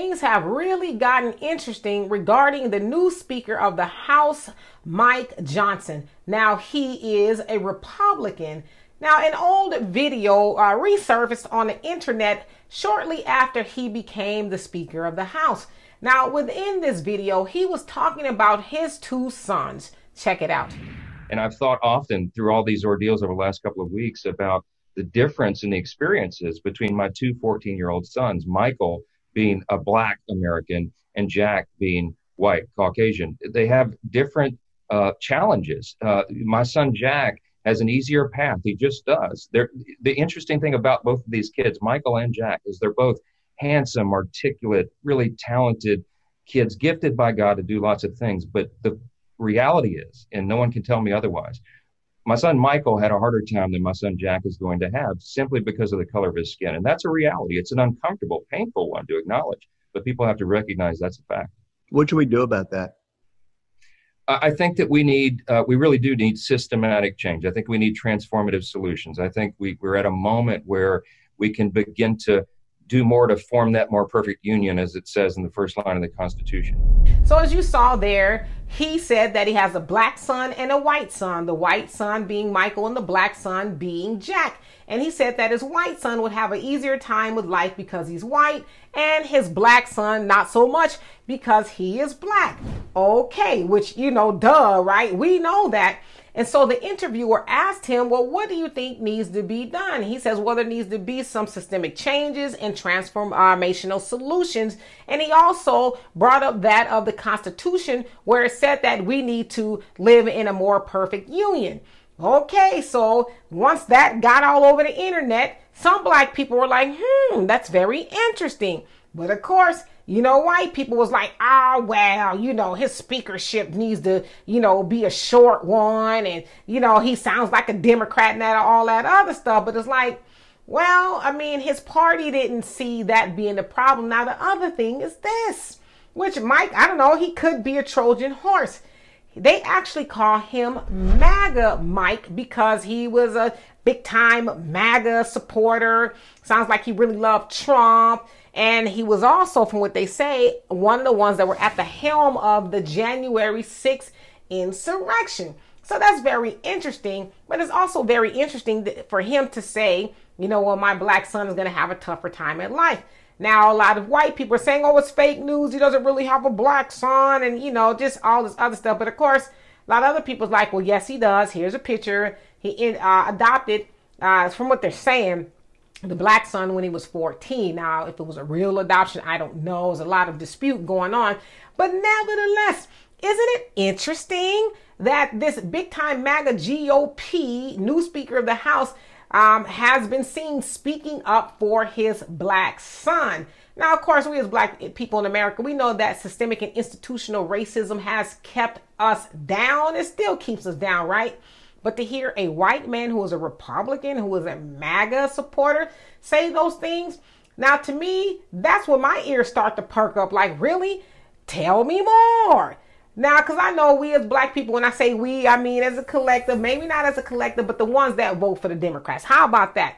things have really gotten interesting regarding the new Speaker of the House, Mike Johnson. Now, he is a Republican. Now, an old video uh, resurfaced on the internet shortly after he became the Speaker of the House. Now, within this video, he was talking about his two sons. Check it out. And I've thought often through all these ordeals over the last couple of weeks about the difference in the experiences between my two 14 year old sons, Michael being a black American and Jack being white, Caucasian. They have different uh, challenges. Uh, my son Jack has an easier path. He just does. They're, the interesting thing about both of these kids, Michael and Jack, is they're both handsome, articulate, really talented kids, gifted by God to do lots of things. But the reality is, and no one can tell me otherwise, my son Michael had a harder time than my son Jack is going to have simply because of the color of his skin. And that's a reality. It's an uncomfortable, painful one to acknowledge, but people have to recognize that's a fact. What should we do about that? I think that we need, uh, we really do need systematic change. I think we need transformative solutions. I think we, we're at a moment where we can begin to do more to form that more perfect union, as it says in the first line of the Constitution. So, as you saw there, he said that he has a black son and a white son, the white son being Michael and the black son being Jack. And he said that his white son would have an easier time with life because he's white, and his black son not so much because he is black. Okay, which, you know, duh, right? We know that. And so the interviewer asked him, Well, what do you think needs to be done? He says, Well, there needs to be some systemic changes and transformational solutions. And he also brought up that of the Constitution, where it said that we need to live in a more perfect union. Okay, so once that got all over the internet, some black people were like, Hmm, that's very interesting. But of course, you know, white people was like, oh, well, you know, his speakership needs to, you know, be a short one. And, you know, he sounds like a Democrat and that, all that other stuff. But it's like, well, I mean, his party didn't see that being the problem. Now, the other thing is this, which Mike, I don't know, he could be a Trojan horse. They actually call him MAGA Mike because he was a big time MAGA supporter. Sounds like he really loved Trump. And he was also, from what they say, one of the ones that were at the helm of the January 6th insurrection. So that's very interesting. But it's also very interesting for him to say, you know, well, my black son is going to have a tougher time in life. Now, a lot of white people are saying, oh, it's fake news. He doesn't really have a black son, and, you know, just all this other stuff. But of course, a lot of other people people's like, well, yes, he does. Here's a picture. He uh, adopted, uh, from what they're saying, the black son when he was 14. Now, if it was a real adoption, I don't know. There's a lot of dispute going on. But nevertheless, isn't it interesting that this big time MAGA GOP new Speaker of the House um, has been seen speaking up for his black son? Now, of course, we as black people in America, we know that systemic and institutional racism has kept us down. It still keeps us down, right? But to hear a white man who is a Republican, who is a MAGA supporter, say those things, now to me, that's when my ears start to perk up. Like, really? Tell me more. Now, because I know we as black people, when I say we, I mean as a collective, maybe not as a collective, but the ones that vote for the Democrats. How about that?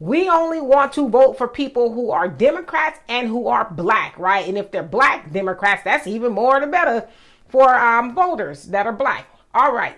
We only want to vote for people who are Democrats and who are black, right? And if they're black Democrats, that's even more the better for um, voters that are black. All right.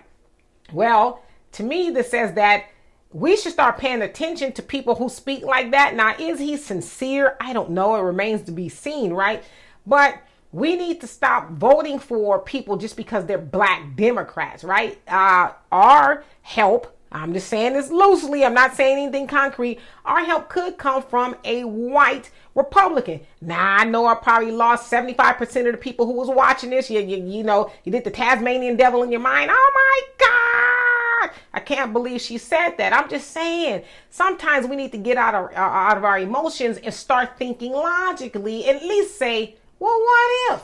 Well, to me, this says that we should start paying attention to people who speak like that. Now, is he sincere? I don't know. It remains to be seen, right? But we need to stop voting for people just because they're black Democrats, right? Uh, our help, I'm just saying this loosely, I'm not saying anything concrete. Our help could come from a white Republican. Now I know I probably lost 75% of the people who was watching this. You, you, you know, you did the Tasmanian devil in your mind. Oh my God. I can't believe she said that. I'm just saying, sometimes we need to get out of, uh, out of our emotions and start thinking logically, at least say, well, what if?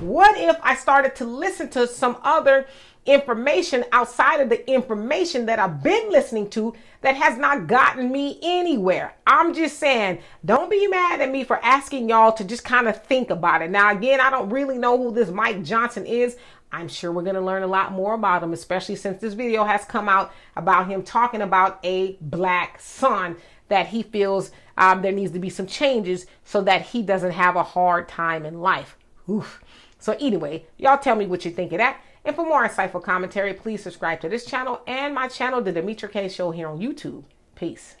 What if I started to listen to some other information outside of the information that I've been listening to that has not gotten me anywhere. I'm just saying, don't be mad at me for asking y'all to just kind of think about it. Now, again, I don't really know who this Mike Johnson is. I'm sure we're going to learn a lot more about him, especially since this video has come out about him talking about a black son. That he feels um, there needs to be some changes so that he doesn't have a hard time in life. Oof. So, anyway, y'all tell me what you think of that. And for more insightful commentary, please subscribe to this channel and my channel, The Demetra Kaye Show, here on YouTube. Peace.